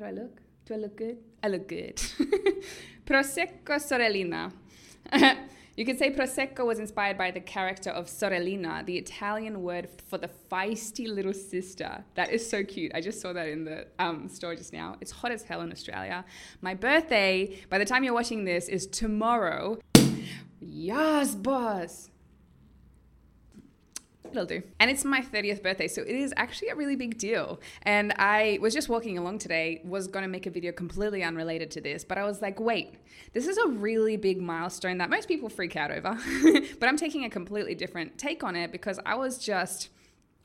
How do I look? Do I look good? I look good. Prosecco Sorellina. you could say Prosecco was inspired by the character of Sorellina, the Italian word for the feisty little sister. That is so cute. I just saw that in the um, store just now. It's hot as hell in Australia. My birthday, by the time you're watching this, is tomorrow. Yes, boss. It'll do. And it's my 30th birthday, so it is actually a really big deal. And I was just walking along today, was going to make a video completely unrelated to this, but I was like, wait, this is a really big milestone that most people freak out over. but I'm taking a completely different take on it because I was just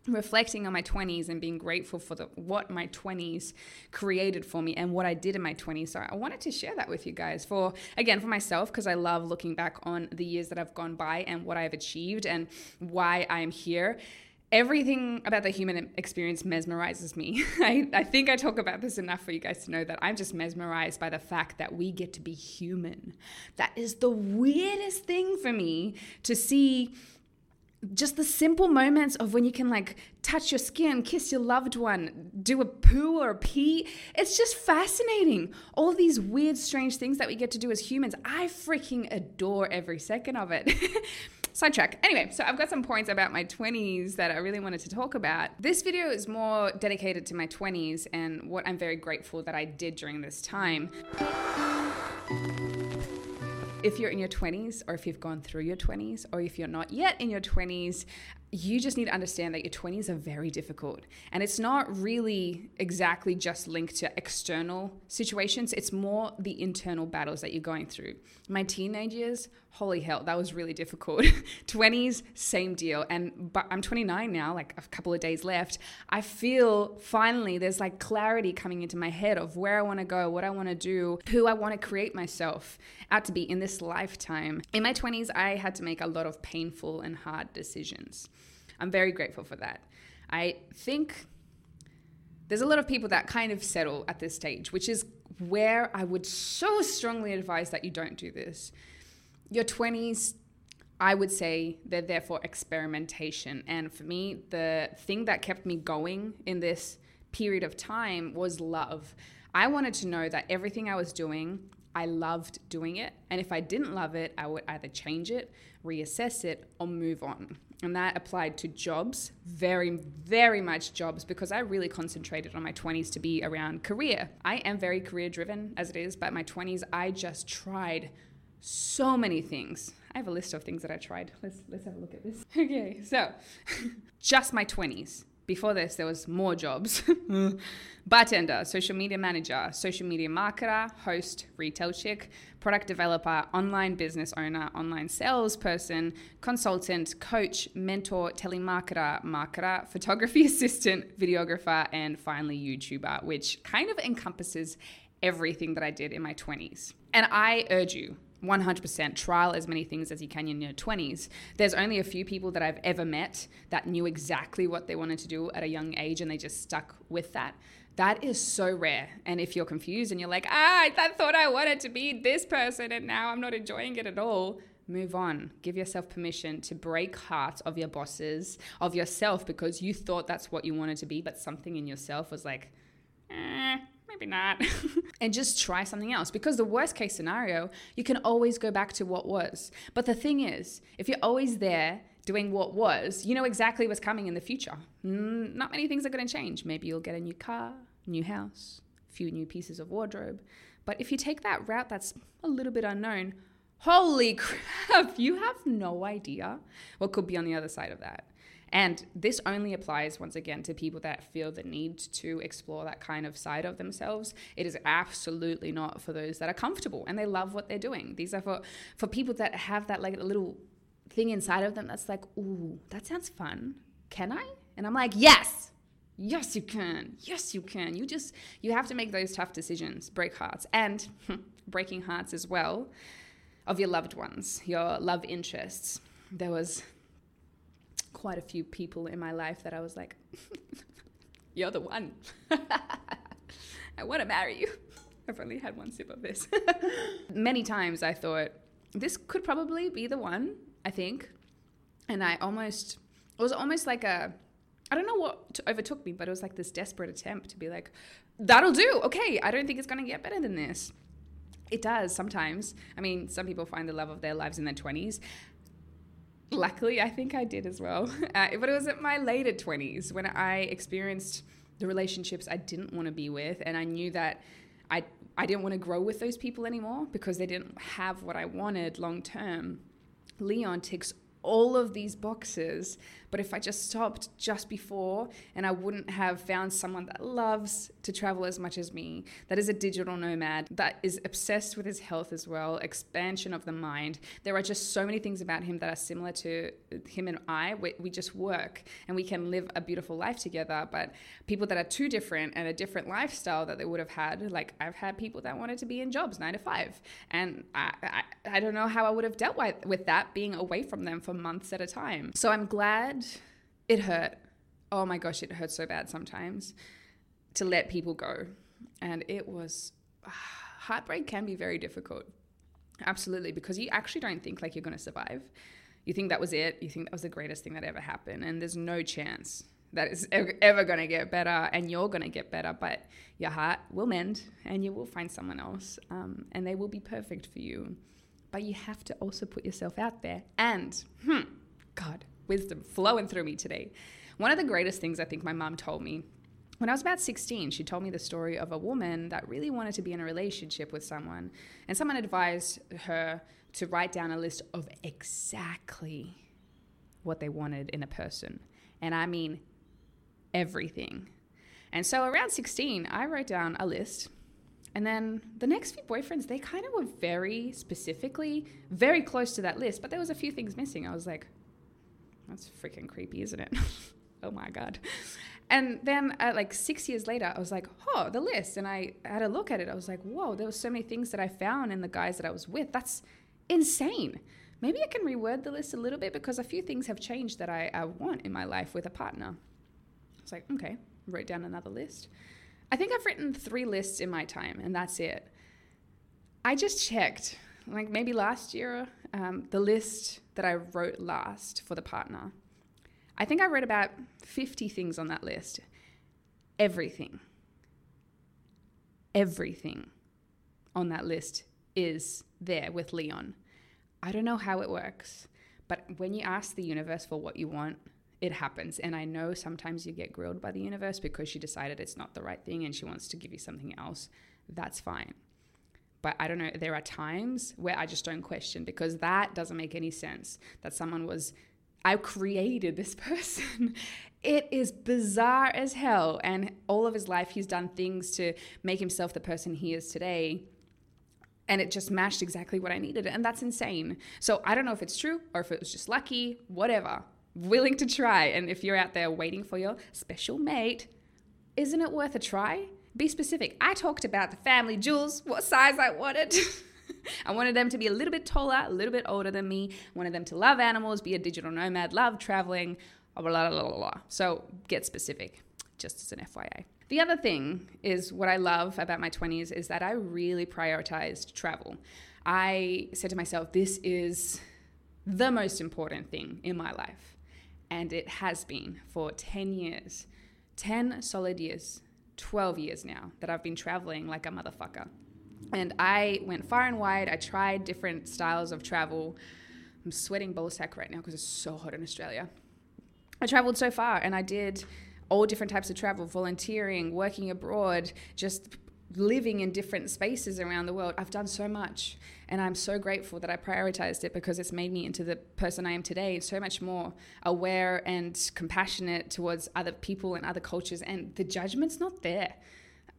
reflecting on my 20s and being grateful for the, what my 20s created for me and what I did in my 20s. So I wanted to share that with you guys for again for myself because I love looking back on the years that I've gone by and what I've achieved and why I am here. Everything about the human experience mesmerizes me. I, I think I talk about this enough for you guys to know that I'm just mesmerized by the fact that we get to be human. That is the weirdest thing for me to see just the simple moments of when you can like touch your skin, kiss your loved one, do a poo or a pee. It's just fascinating. All these weird, strange things that we get to do as humans. I freaking adore every second of it. Sidetrack. Anyway, so I've got some points about my 20s that I really wanted to talk about. This video is more dedicated to my 20s and what I'm very grateful that I did during this time if you're in your 20s or if you've gone through your 20s or if you're not yet in your 20s, you just need to understand that your 20s are very difficult. And it's not really exactly just linked to external situations, it's more the internal battles that you're going through. My teenage years, holy hell, that was really difficult. 20s, same deal. And but I'm 29 now, like a couple of days left. I feel finally there's like clarity coming into my head of where I want to go, what I want to do, who I want to create myself out to be in this lifetime. In my 20s, I had to make a lot of painful and hard decisions. I'm very grateful for that. I think there's a lot of people that kind of settle at this stage, which is where I would so strongly advise that you don't do this. Your 20s, I would say they're there for experimentation. And for me, the thing that kept me going in this period of time was love. I wanted to know that everything I was doing, I loved doing it. And if I didn't love it, I would either change it, reassess it, or move on. And that applied to jobs, very, very much jobs, because I really concentrated on my 20s to be around career. I am very career driven as it is, but my 20s, I just tried so many things. I have a list of things that I tried. Let's, let's have a look at this. Okay, so just my 20s before this, there was more jobs. Bartender, social media manager, social media marketer, host, retail chick, product developer, online business owner, online salesperson, consultant, coach, mentor, telemarketer, marketer, photography assistant, videographer, and finally YouTuber, which kind of encompasses everything that I did in my 20s. And I urge you, 100% trial as many things as you can in your 20s. There's only a few people that I've ever met that knew exactly what they wanted to do at a young age and they just stuck with that. That is so rare. And if you're confused and you're like, ah, I thought I wanted to be this person and now I'm not enjoying it at all, move on. Give yourself permission to break hearts of your bosses, of yourself, because you thought that's what you wanted to be, but something in yourself was like, eh, maybe not. and just try something else because the worst case scenario, you can always go back to what was. But the thing is, if you're always there doing what was, you know exactly what's coming in the future. Mm, not many things are going to change. Maybe you'll get a new car, new house, a few new pieces of wardrobe. But if you take that route that's a little bit unknown, holy crap, you have no idea what could be on the other side of that. And this only applies, once again, to people that feel the need to explore that kind of side of themselves. It is absolutely not for those that are comfortable and they love what they're doing. These are for, for people that have that like little thing inside of them that's like, ooh, that sounds fun. Can I? And I'm like, yes, yes, you can. Yes, you can. You just, you have to make those tough decisions, break hearts, and breaking hearts as well of your loved ones, your love interests. There was quite a few people in my life that I was like, you're the one. I want to marry you. I've only had one sip of this. Many times I thought, this could probably be the one, I think. And I almost, it was almost like a, I don't know what overtook me, but it was like this desperate attempt to be like, that'll do. Okay, I don't think it's going to get better than this. It does sometimes. I mean, some people find the love of their lives in their 20s. Luckily, I think I did as well. Uh, but it was at my later 20s when I experienced the relationships I didn't want to be with. And I knew that I, I didn't want to grow with those people anymore because they didn't have what I wanted long term. Leon ticks all of these boxes. But if I just stopped just before and I wouldn't have found someone that loves to travel as much as me, that is a digital nomad, that is obsessed with his health as well, expansion of the mind, there are just so many things about him that are similar to him and I. We, we just work and we can live a beautiful life together. But people that are too different and a different lifestyle that they would have had, like I've had people that wanted to be in jobs nine to five. And I, I, I don't know how I would have dealt with, with that being away from them for months at a time. So I'm glad it hurt. Oh my gosh, it hurt so bad sometimes to let people go. And it was heartbreak can be very difficult. Absolutely, because you actually don't think like you're going to survive. You think that was it. You think that was the greatest thing that ever happened. And there's no chance that it's ever going to get better and you're going to get better. But your heart will mend and you will find someone else um, and they will be perfect for you. But you have to also put yourself out there. And, hmm, God, wisdom flowing through me today. One of the greatest things I think my mom told me when I was about 16, she told me the story of a woman that really wanted to be in a relationship with someone. And someone advised her to write down a list of exactly what they wanted in a person. And I mean everything. And so around 16, I wrote down a list. And then the next few boyfriends, they kind of were very specifically very close to that list, but there was a few things missing. I was like, that's freaking creepy, isn't it? oh my God. And then, uh, like six years later, I was like, oh, the list. And I had a look at it. I was like, whoa, there were so many things that I found in the guys that I was with. That's insane. Maybe I can reword the list a little bit because a few things have changed that I, I want in my life with a partner. I was like, okay, wrote down another list. I think I've written three lists in my time, and that's it. I just checked, like maybe last year, um, the list that I wrote last for the partner. I think I wrote about 50 things on that list. Everything, everything on that list is there with Leon. I don't know how it works, but when you ask the universe for what you want, it happens. And I know sometimes you get grilled by the universe because she decided it's not the right thing and she wants to give you something else. That's fine. But I don't know, there are times where I just don't question because that doesn't make any sense that someone was, I created this person. it is bizarre as hell. And all of his life, he's done things to make himself the person he is today and it just matched exactly what I needed. And that's insane. So I don't know if it's true or if it was just lucky, whatever. Willing to try. And if you're out there waiting for your special mate, isn't it worth a try? Be specific. I talked about the family jewels, what size I wanted. I wanted them to be a little bit taller, a little bit older than me. I wanted them to love animals, be a digital nomad, love traveling, blah, blah, blah, blah, blah. So get specific, just as an FYI. The other thing is what I love about my 20s is that I really prioritized travel. I said to myself, this is the most important thing in my life. And it has been for 10 years, 10 solid years 12 years now that I've been traveling like a motherfucker. And I went far and wide. I tried different styles of travel. I'm sweating sack right now because it's so hot in Australia. I traveled so far and I did all different types of travel volunteering, working abroad, just living in different spaces around the world. I've done so much and I'm so grateful that I prioritized it because it's made me into the person I am today, so much more aware and compassionate towards other people and other cultures and the judgment's not there.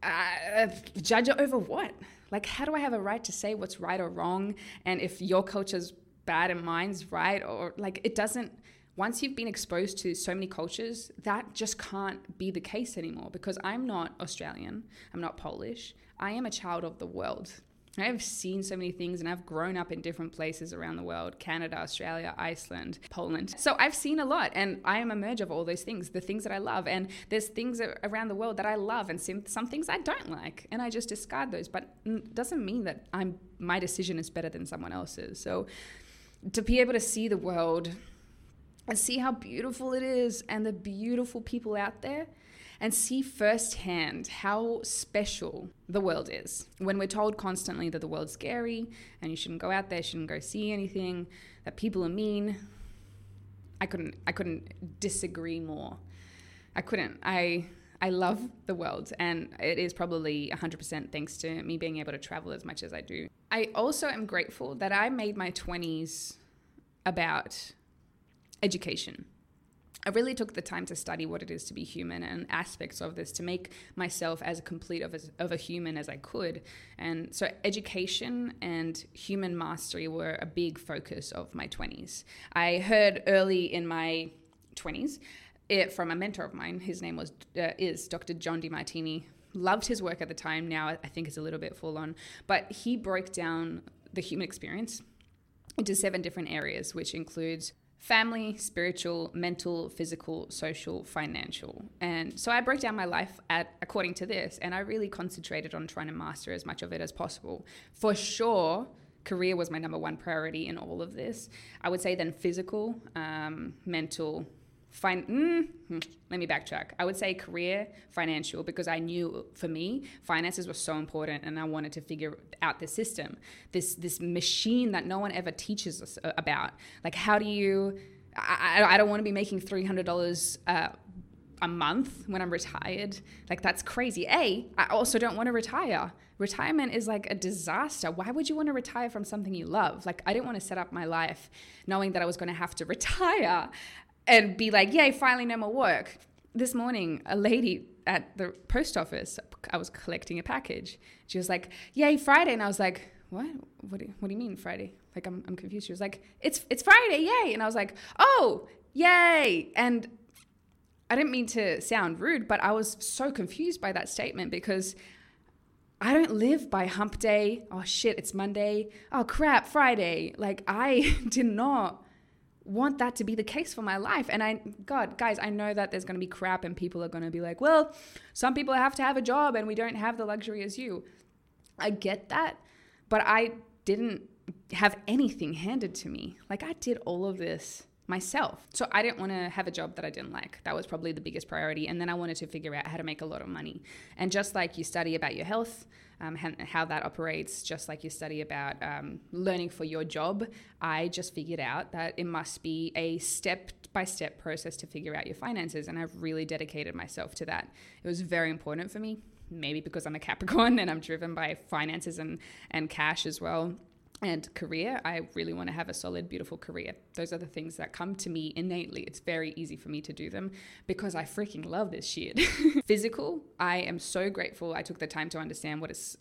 Uh, judge over what? Like how do I have a right to say what's right or wrong and if your culture's bad and mine's right or like it doesn't once you've been exposed to so many cultures, that just can't be the case anymore because I'm not Australian, I'm not Polish, I am a child of the world. I have seen so many things and I've grown up in different places around the world Canada, Australia, Iceland, Poland. So I've seen a lot and I am a merge of all those things, the things that I love. And there's things around the world that I love and some things I don't like. And I just discard those. But it doesn't mean that I'm, my decision is better than someone else's. So to be able to see the world and see how beautiful it is and the beautiful people out there and see firsthand how special the world is. When we're told constantly that the world's scary and you shouldn't go out there, shouldn't go see anything, that people are mean, I couldn't I couldn't disagree more. I couldn't. I I love the world and it is probably 100% thanks to me being able to travel as much as I do. I also am grateful that I made my 20s about education. I really took the time to study what it is to be human and aspects of this to make myself as complete of a, of a human as I could. And so, education and human mastery were a big focus of my 20s. I heard early in my 20s it from a mentor of mine. His name was uh, is Dr. John Demartini. Loved his work at the time. Now I think it's a little bit full on, but he broke down the human experience into seven different areas, which includes family, spiritual, mental, physical, social, financial. And so I broke down my life at according to this and I really concentrated on trying to master as much of it as possible. For sure, career was my number one priority in all of this. I would say then physical, um, mental, Fin- mm, hmm, let me backtrack. I would say career, financial, because I knew for me finances were so important, and I wanted to figure out the system, this this machine that no one ever teaches us uh, about. Like, how do you? I, I don't want to be making three hundred dollars. Uh, a month when I'm retired. Like, that's crazy. A, I also don't want to retire. Retirement is like a disaster. Why would you want to retire from something you love? Like, I didn't want to set up my life knowing that I was going to have to retire and be like, yay, finally no more work. This morning, a lady at the post office, I was collecting a package. She was like, yay, Friday. And I was like, what? What do you, what do you mean Friday? Like, I'm, I'm confused. She was like, it's, it's Friday, yay. And I was like, oh, yay. And I didn't mean to sound rude, but I was so confused by that statement because I don't live by hump day. Oh shit, it's Monday. Oh crap, Friday. Like I did not want that to be the case for my life. And I, God, guys, I know that there's going to be crap and people are going to be like, well, some people have to have a job and we don't have the luxury as you. I get that, but I didn't have anything handed to me. Like I did all of this myself. So I didn't want to have a job that I didn't like. That was probably the biggest priority. And then I wanted to figure out how to make a lot of money. And just like you study about your health, um, how that operates, just like you study about um, learning for your job, I just figured out that it must be a step by step process to figure out your finances. And I've really dedicated myself to that. It was very important for me. Maybe because I'm a Capricorn and I'm driven by finances and, and cash as well and career, I really want to have a solid, beautiful career. Those are the things that come to me innately. It's very easy for me to do them because I freaking love this shit. physical, I am so grateful I took the time to understand what is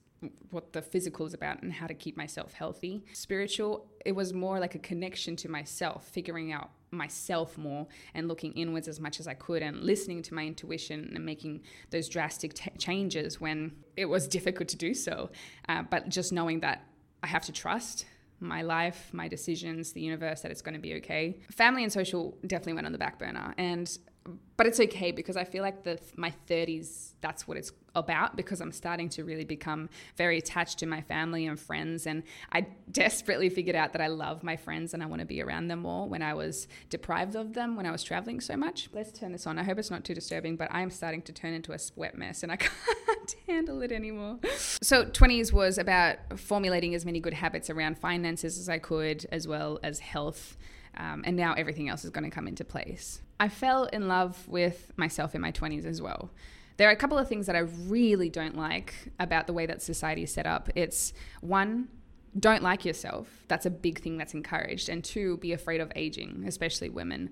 what the physical is about and how to keep myself healthy. Spiritual, it was more like a connection to myself, figuring out myself more and looking inwards as much as I could and listening to my intuition and making those drastic t- changes when it was difficult to do so. Uh, but just knowing that I have to trust my life, my decisions, the universe that it's going to be okay. Family and social definitely went on the back burner and but it's okay because I feel like the my 30s that's what it's about because I'm starting to really become very attached to my family and friends and I desperately figured out that I love my friends and I want to be around them more when I was deprived of them when I was traveling so much. Let's turn this on. I hope it's not too disturbing, but I'm starting to turn into a sweat mess and I can't handle it anymore. So 20s was about formulating as many good habits around finances as I could as well as health. Um, and now everything else is going to come into place. I fell in love with myself in my 20s as well. There are a couple of things that I really don't like about the way that society is set up. It's one, don't like yourself. That's a big thing that's encouraged. And two, be afraid of aging, especially women.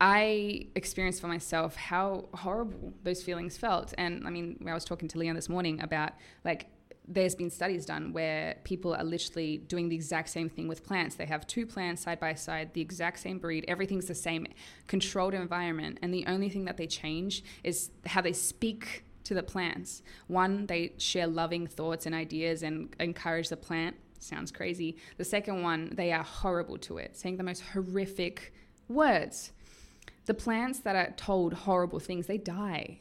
I experienced for myself how horrible those feelings felt. And I mean, I was talking to Leon this morning about like there's been studies done where people are literally doing the exact same thing with plants. They have two plants side by side, the exact same breed, everything's the same, controlled environment, and the only thing that they change is how they speak to the plants. One, they share loving thoughts and ideas and encourage the plant. Sounds crazy. The second one, they are horrible to it, saying the most horrific words. The plants that are told horrible things, they die.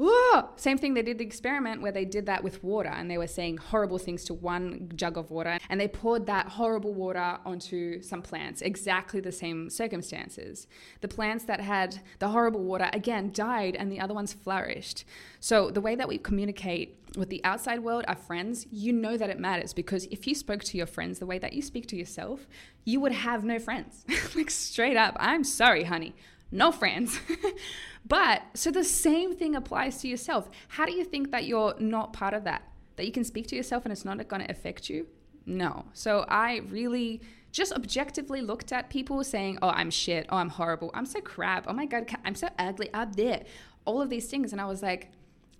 Whoa! Same thing, they did the experiment where they did that with water and they were saying horrible things to one jug of water and they poured that horrible water onto some plants, exactly the same circumstances. The plants that had the horrible water, again, died and the other ones flourished. So the way that we communicate with the outside world, our friends, you know that it matters because if you spoke to your friends the way that you speak to yourself, you would have no friends. like straight up, I'm sorry, honey no friends. but so the same thing applies to yourself. How do you think that you're not part of that? That you can speak to yourself and it's not going to affect you? No. So I really just objectively looked at people saying, oh, I'm shit. Oh, I'm horrible. I'm so crap. Oh my God, I'm so ugly out there. All of these things. And I was like,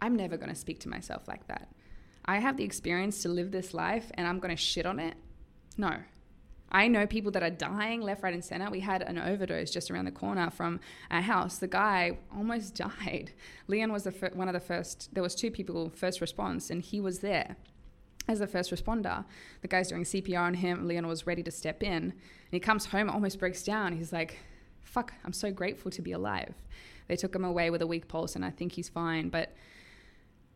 I'm never going to speak to myself like that. I have the experience to live this life and I'm going to shit on it. No, I know people that are dying left, right, and center. We had an overdose just around the corner from our house. The guy almost died. Leon was the fir- one of the first. There was two people first response, and he was there as the first responder. The guy's doing CPR on him. Leon was ready to step in, and he comes home, almost breaks down. He's like, "Fuck! I'm so grateful to be alive." They took him away with a weak pulse, and I think he's fine. But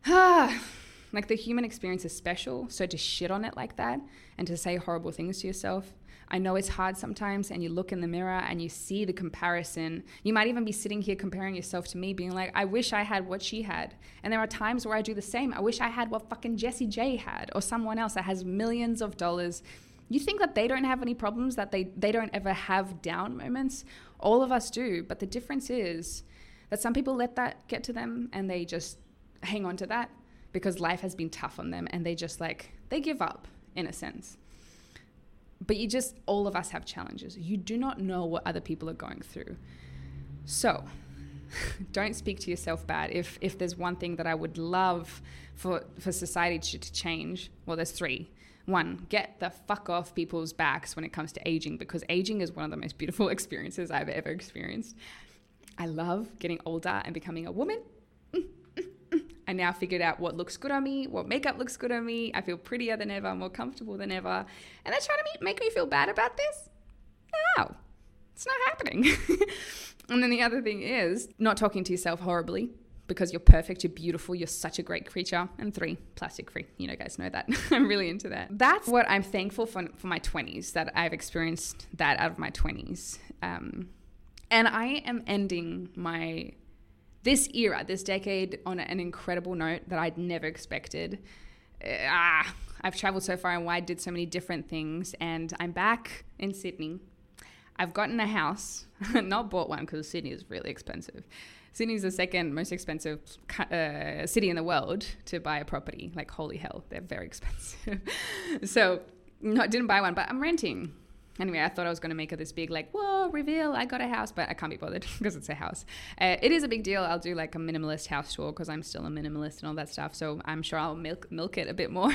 ah. Like the human experience is special, so to shit on it like that and to say horrible things to yourself, I know it's hard sometimes, and you look in the mirror and you see the comparison. You might even be sitting here comparing yourself to me, being like, I wish I had what she had. And there are times where I do the same. I wish I had what fucking Jessie J had, or someone else that has millions of dollars. You think that they don't have any problems, that they, they don't ever have down moments? All of us do. But the difference is that some people let that get to them and they just hang on to that because life has been tough on them and they just like, they give up in a sense but you just all of us have challenges. You do not know what other people are going through. So don't speak to yourself bad. If if there's one thing that i would love for for society to, to change well there's three. One get the fuck off people's backs when it comes to aging because aging is one of the most beautiful experiences i've ever experienced. I love getting older and becoming a woman I now figured out what looks good on me, what makeup looks good on me. I feel prettier than ever, more comfortable than ever. And they're trying to make me feel bad about this? No, it's not happening. and then the other thing is not talking to yourself horribly because you're perfect, you're beautiful, you're such a great creature. And three, plastic free. You know, guys know that. I'm really into that. That's what I'm thankful for for my 20s, that I've experienced that out of my 20s. Um, and I am ending my this era, this decade, on an incredible note that I'd never expected. Uh, ah, I've traveled so far and wide, did so many different things, and I'm back in Sydney. I've gotten a house, not bought one because Sydney is really expensive. Sydney is the second most expensive uh, city in the world to buy a property. Like, holy hell, they're very expensive. so, no, didn't buy one, but I'm renting. Anyway, I thought I was going to make it this big, like, whoa, reveal, I got a house, but I can't be bothered because it's a house. Uh, it is a big deal. I'll do like a minimalist house tour because I'm still a minimalist and all that stuff. So I'm sure I'll milk, milk it a bit more,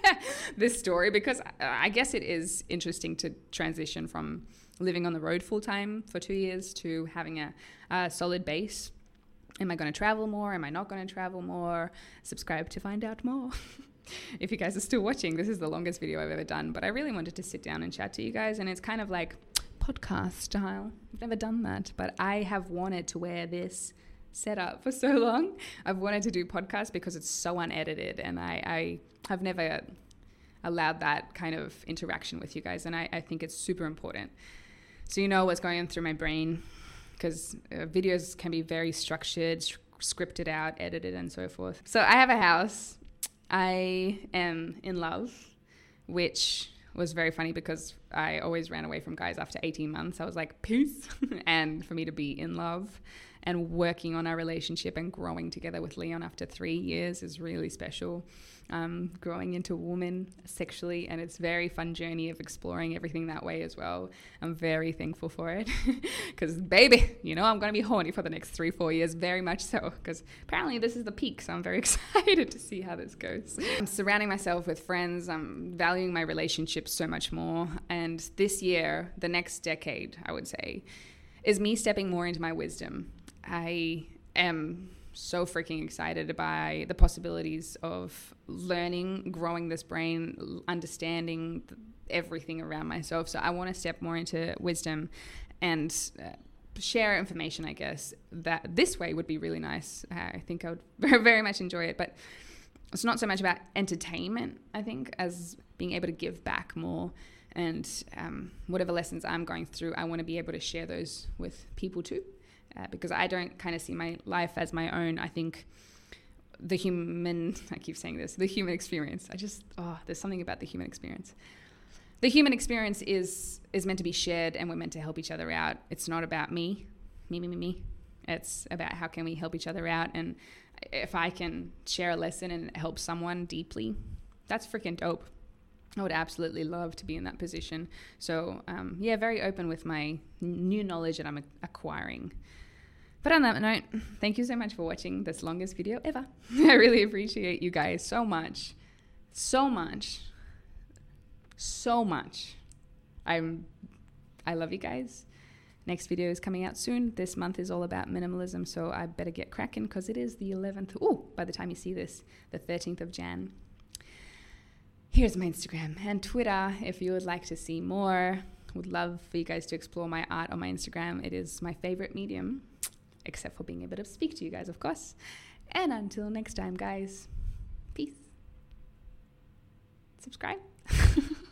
this story, because I guess it is interesting to transition from living on the road full time for two years to having a, a solid base. Am I going to travel more? Am I not going to travel more? Subscribe to find out more. if you guys are still watching, this is the longest video I've ever done, but I really wanted to sit down and chat to you guys. And it's kind of like podcast style. I've never done that, but I have wanted to wear this setup for so long. I've wanted to do podcasts because it's so unedited, and I, I have never allowed that kind of interaction with you guys. And I, I think it's super important. So, you know what's going on through my brain because uh, videos can be very structured, scripted out, edited, and so forth. So, I have a house I am in love, which was very funny because I always ran away from guys after 18 months. I was like, peace. and for me to be in love and working on our relationship and growing together with Leon after three years is really special. Um, growing into a woman sexually, and it's very fun journey of exploring everything that way as well. I'm very thankful for it because, baby, you know I'm to be horny for the next three, four years, very much so. Because apparently this is the peak, so I'm very excited to see how this goes. I'm surrounding myself with friends. I'm valuing my relationships so much more, and this year, the next decade, I would say, is me stepping more into my wisdom I am so freaking excited by the possibilities of learning, growing this brain, understanding everything around myself. So I want to step more into wisdom and uh, share information, I guess, that this way would be really nice. I think I would very much enjoy it. But it's not so much about entertainment, I think, as being able to give back more. And um, whatever lessons I'm going through, I want to be able to share those with people too. Uh, because I don't kind of see my life as my own. I think the human, I keep saying this, the human experience. I just, oh, there's something about the human experience. The human experience is is meant to be shared and we're meant to help each other out. It's not about me. Me me me me. It's about how can we help each other out and if i can share a lesson and help someone deeply that's freaking dope. I would absolutely love to be in that position. So um, yeah very open with my new knowledge that i'm acquiring but on that note thank you so much for watching this longest video ever i really appreciate you guys so much so much so much. I'm I love you guys. Next video is coming out soon. This month is all about minimalism, so I better get cracking because it is the 11th. Oh, by the time you see this, the 13th of Jan. Here's my Instagram and Twitter if you would like to see more. Would love for you guys to explore my art on my Instagram. It is my favorite medium, except for being able to speak to you guys, of course. And until next time, guys, peace. Subscribe.